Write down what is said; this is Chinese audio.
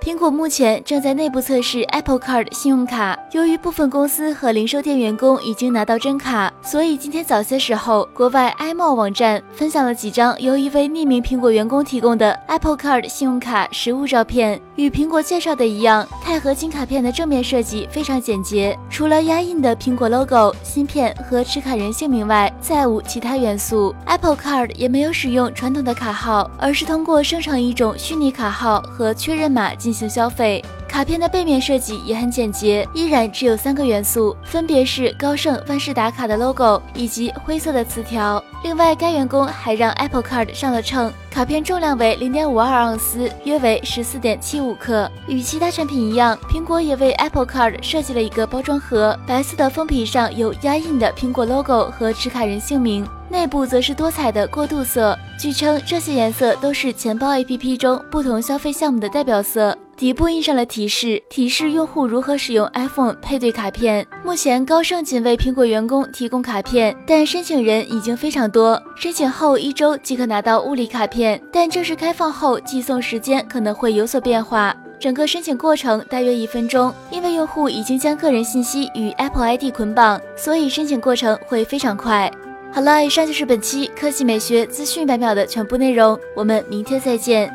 苹果目前正在内部测试 Apple Card 信用卡，由于部分公司和零售店员工已经拿到真卡，所以今天早些时候，国外 iMall 网站分享了几张由一位匿名苹果员工提供的 Apple Card 信用卡实物照片。与苹果介绍的一样，钛合金卡片的正面设计非常简洁，除了压印的苹果 logo、芯片和持卡人姓名外，再无其他元素。Apple Card 也没有使用传统的卡号，而是通过生成一种虚拟卡号和确认码。进行消费，卡片的背面设计也很简洁，依然只有三个元素，分别是高盛万事达卡的 logo 以及灰色的磁条。另外，该员工还让 Apple Card 上了秤，卡片重量为零点五二盎司，约为十四点七五克。与其他产品一样，苹果也为 Apple Card 设计了一个包装盒，白色的封皮上有压印的苹果 logo 和持卡人姓名。内部则是多彩的过渡色，据称这些颜色都是钱包 APP 中不同消费项目的代表色。底部印上了提示，提示用户如何使用 iPhone 配对卡片。目前高盛仅为苹果员工提供卡片，但申请人已经非常多。申请后一周即可拿到物理卡片，但正式开放后寄送时间可能会有所变化。整个申请过程大约一分钟，因为用户已经将个人信息与 Apple ID 捆绑，所以申请过程会非常快。好了，以上就是本期科技美学资讯百秒的全部内容，我们明天再见。